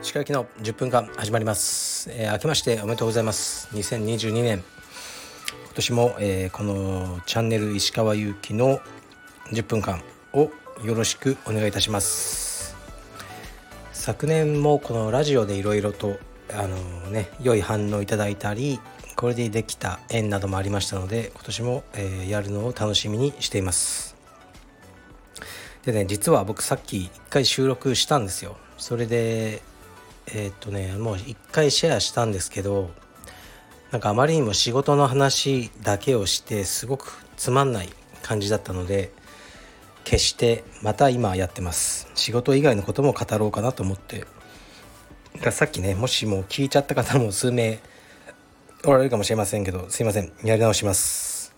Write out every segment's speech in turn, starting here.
石川の10分間始まります、えー、明けましておめでとうございます。2022年。今年も、えー、このチャンネル石川祐希の10分間をよろしくお願いいたします。昨年もこのラジオでいろいろとあのね良い反応いただいたりこれでできた縁などもありましたので今年も、えー、やるのを楽しみにしています。でね実は僕さっき1回収録したんですよ。それでえー、っとねもう1回シェアしたんですけどなんかあまりにも仕事の話だけをしてすごくつまんない感じだったので消してまた今やってます。仕事以外のことも語ろうかなと思って。さっきねもしも聞いちゃった方も数名おられるかもしれませんけどすいません。やり直します。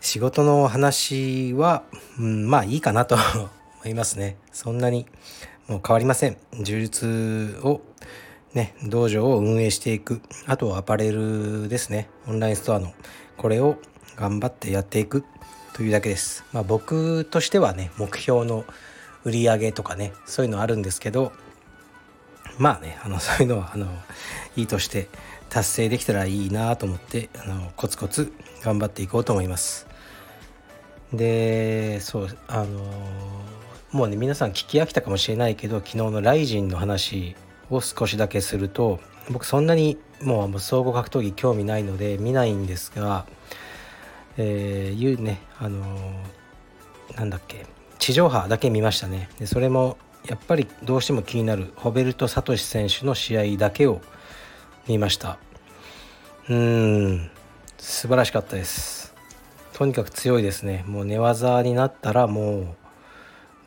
仕事の話は、うん、まあいいかなと 思いますね。そんなにもう変わりません。充実をね道場を運営していく。あとはアパレルですね。オンラインストアの。これを頑張ってやっていく。というだけです。まあ僕としてはね目標の売り上げとかねそういうのあるんですけどまあねあのそういうのはあのいいとして達成できたらいいなと思ってあのコツコツ頑張っていこうと思います。でそうあのもうね皆さん聞き飽きたかもしれないけど昨日のライジンの話を少しだけすると僕そんなにもう総合格闘技興味ないので見ないんですがえー、いうねあの、なんだっけ地上波だけ見ましたね。でそれもやっぱりどうしても気になるホベルト・サトシ選手の試合だけを見ました。うーん素晴らしかったです。とにかく強いですね。もう寝技になったらもう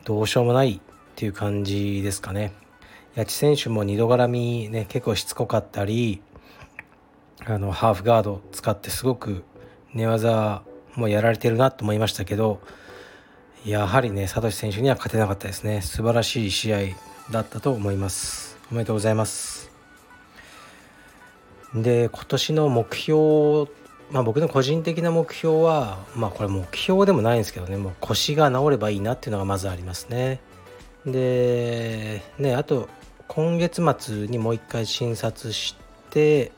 どうしようもないっていう感じですかね。八千選手も2度絡みね結構しつこかったりあのハーフガード使ってすごく寝技もやられてるなと思いましたけどやはりねサトシ選手には勝てなかったですね。素晴らしい試合だったと思います。おめでとうございます。で今年の目標まあ、僕の個人的な目標はまあこれ目標でもないんですけどね。もう腰が治ればいいなっていうのがまずありますね。でねあと今月末にもう一回診察して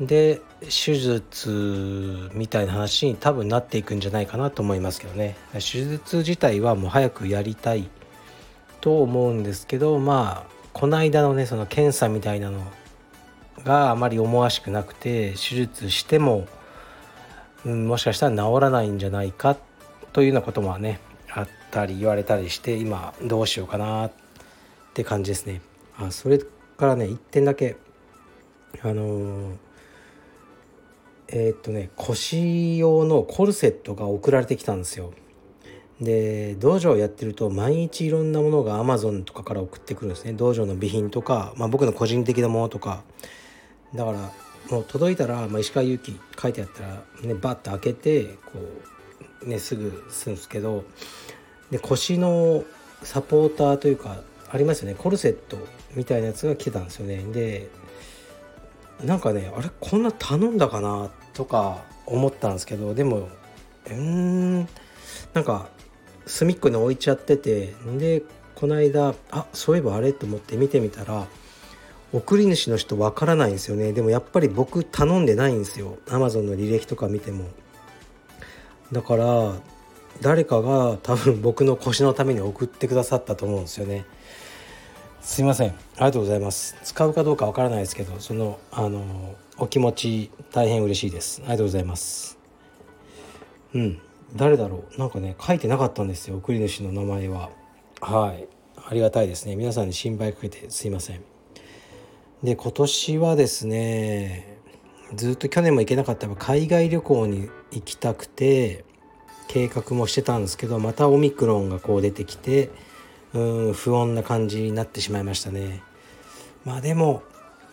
で手術みたいな話に多分なっていくんじゃないかなと思いますけどね手術自体はもう早くやりたいと思うんですけどまあこの間のねその検査みたいなのがあまり思わしくなくて手術しても、うん、もしかしたら治らないんじゃないかというようなこともねあったり言われたりして今どうしようかなって感じですね。あそれからね1点だけあのー、えー、っとね腰用のコルセットが送られてきたんですよ。で道場をやってると毎日いろんなものが Amazon とかから送ってくるんですね。道場の備品とか、まあ、僕の個人的なものとか。だからもう届いたら、まあ、石川祐希書いてあったら、ね、バッと開けてこう、ね、すぐするんですけど。で腰のサポーターというかありますよね。コルセットみたいなやつが来てたんですよね。でなんかねあれこんな頼んだかなっとか思ったんですけどでもうんなんか隅っこに置いちゃっててでこの間あそういえばあれと思って見てみたら送り主の人わからないんですよね。でもやっぱり僕頼んでないんですよ。Amazon の履歴とか見ても。だから誰かが多分僕の腰のために送ってくださったと思うんですよね。すいません。ありがとうございます。使うかどうかわからないですけどそのあのお気持ち大変嬉しいです。ありがとうございます。うん。誰だろう。なんかね書いてなかったんですよ。送り主の名前は。はい。ありがたいですね。皆さんに心配かけてすいません。で今年はですねずっと去年も行けなかった海外旅行に行きたくて計画もしてたんですけどまたオミクロンがこう出てきてうん不穏な感じになってしまいましたね。まあでも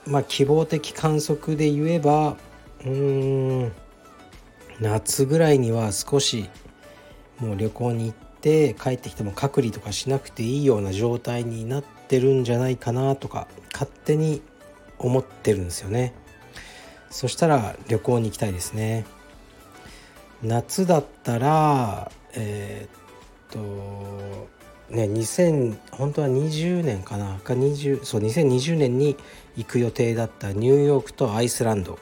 まあ希望的観測で言えばうん。夏ぐらいには少しもう旅行に行って帰ってきても隔離とかしなくていいような状態になってるんじゃないかなとか勝手に思ってるんですよね。そしたら旅行に行きたいですね。夏だったらえー、っとね2000本当は20年かな。か20そう2020年に行く予定だったニューヨークとアイスランド。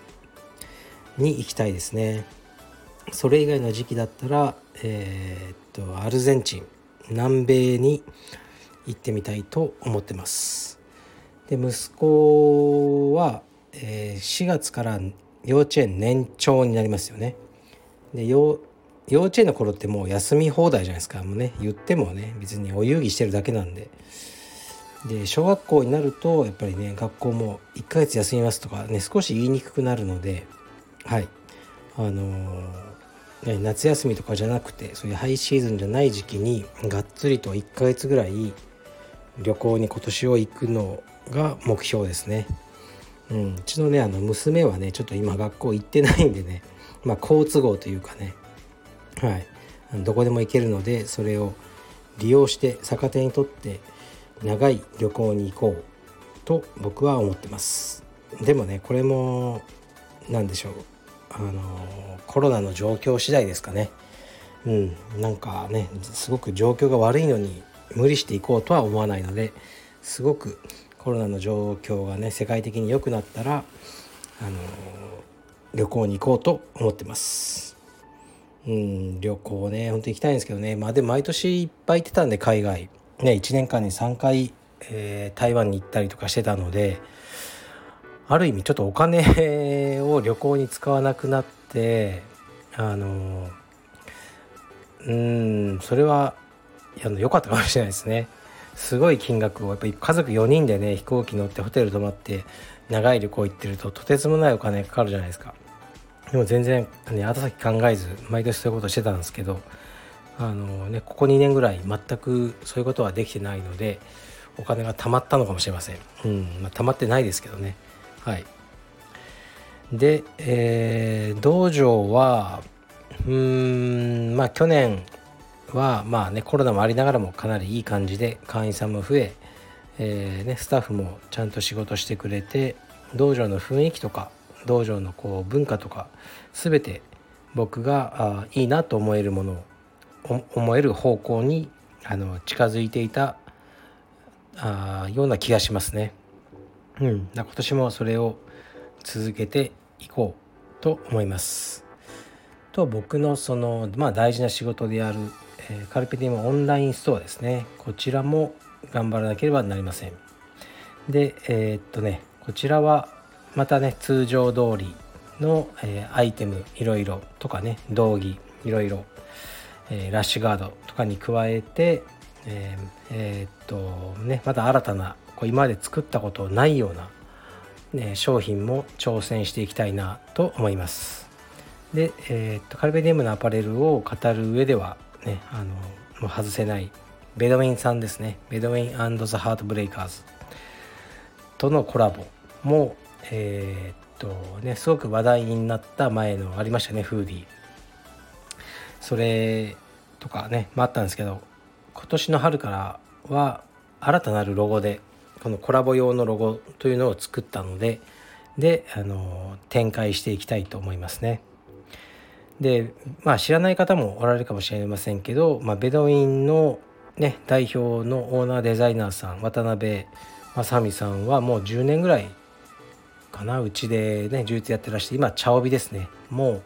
に行きたいですね。それ以外の時期だったらえー、っとアルゼンチン南米に行ってみたいと思ってます。で息子は、えー、4月から幼稚園年長になりますよね。で幼幼稚園の頃ってもう休み放題じゃないですか。もうね言ってもね別にお遊戯してるだけなんで。で小学校になるとやっぱりね学校も1ヶ月休みますとかね少し言いにくくなるのではい。あのー、夏休みとかじゃなくてそういうハイシーズンじゃない時期にがっつりと1ヶ月ぐらい旅行に今年を行くのが目標ですね。うん、うちのねあの娘はねちょっと今学校行ってないんでねまあ好都合というかねはい。どこでも行けるのでそれを利用して逆手にとって長い旅行に行こうと僕は思ってます。でもねこれも何でしょう。あのコロナの状況次第ですかね。うんなんかねすごく状況が悪いのに無理していこうとは思わないのですごくコロナの状況がね世界的に良くなったらあの旅行に行こうと思ってます。うん旅行ね本当行きたいんですけどね。まあでも毎年いっぱい行ってたんで海外。ね1年間に3回、えー、台湾に行ったりとかしてたのである意味ちょっとお金を旅行に使わなくなってあのうんそれは良かったかもしれないですね。すごい金額をやっぱり家族4人でね飛行機乗ってホテル泊まって長い旅行行ってるととてつもないお金かかるじゃないですか。でも全然、ね、後先考えず毎年そういうことしてたんですけどあのねここ2年ぐらい全くそういうことはできてないのでお金が貯まったのかもしれません。うんまあ貯まってないですけどね。はいで、えー、道場はうんまあ去年はまあねコロナもありながらもかなりいい感じで会員さんも増ええー、ね、スタッフもちゃんと仕事してくれて道場の雰囲気とか道場のこう文化とか全て僕があいいなと思えるものを思える方向にあの近づいていたあような気がしますね。うん、今年もそれを続けていこうと思います。と僕のその、まあ、大事な仕事である、え、カルペディウムオンラインストアですね。こちらも頑張らなければなりません。でえー、っとねこちらはまたね通常通りの、えー、アイテムいろいろとかね道着いろいろ、えー、ラッシュガードとかに加えてえー、えー、っとねまた新たなこう今まで作ったことないような、ね、商品も挑戦していきたいなと思います。で、えー、っとカルベディムのアパレルを語る上ではねあのもう外せないベドウィンさんですね。ベドウィンザ・ハートブレイカーズとのコラボもえー、っとねすごく話題になった前のありましたねフーディー。それとかねもあったんですけど今年の春からは新たなるロゴでこのコラボ用のロゴというのを作ったのでであの展開していきたいと思いますね。でまあ知らない方もおられるかもしれませんけど、まあ、ベドウィンのね、代表のオーナーデザイナーさん渡辺正美さんはもう10年ぐらいかなうちでね充実やってらして今茶帯ですねもう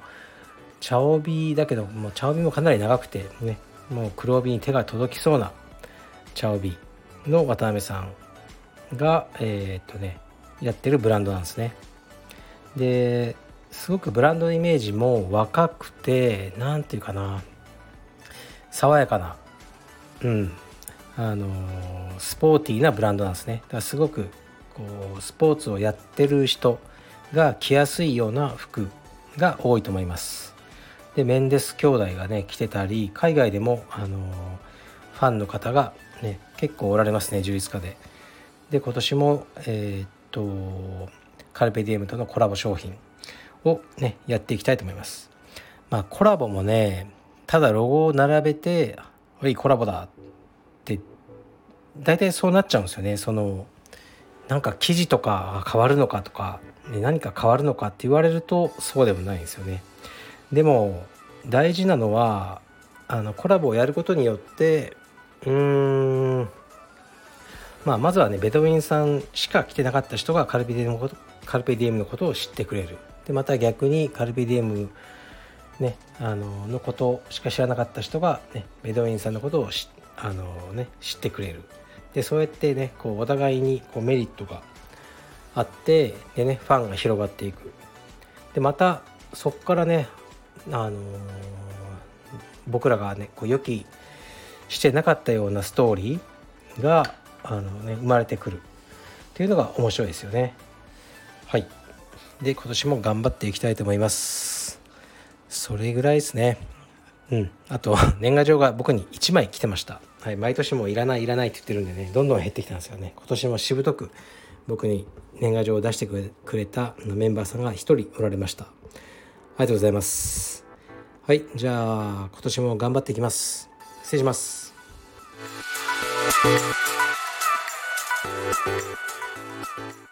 茶帯だけどもう茶帯もかなり長くてねもう黒帯に手が届きそうな茶帯の渡辺さんがえー、っとねやってるブランドなんですね。ですごくブランドのイメージも若くて何て言うかな爽やかなうんあのスポーティーなブランドなんですね。だからすごくこうスポーツをやってる人が着やすいような服が多いと思います。でメンデス兄弟がね着てたり海外でもあのファンの方がね結構おられますね充実家で。で今年もえー、っとカルペディエムとのコラボ商品をねやっていきたいと思います。まあコラボもねただロゴを並べて「おいコラボだ」って大体そうなっちゃうんですよね。そのなんか記事とか変わるのかとか、ね、何か変わるのかって言われるとそうでもないんですよね。でも大事なのはあのコラボをやることによってうーんまあまずはねベドウィンさんしか来てなかった人がカルピディエムのことカルピディエムのことを知ってくれる。でまた逆にカルピディエムねあののことしか知らなかった人が、ね、ベドウィンさんのことをあの、ね、知ってくれる。でそうやってねこうお互いにこうメリットがあってでねファンが広がっていく。でまたそこからねあのー、僕らがねこう予期してなかったようなストーリーがあの、ね、生まれてくる。っていうのが面白いですよね。はい。で今年も頑張っていきたいと思います。それぐらいですね。うん。あと年賀状が僕に1枚来てました。はい。毎年もいらないいらないって言ってるんでねどんどん減ってきたんですよね。今年もしぶとく僕に年賀状を出してくれたメンバーさんが1人おられました。ありがとうございます。はい。じゃあ今年も頑張っていきます。失礼します。Thank you.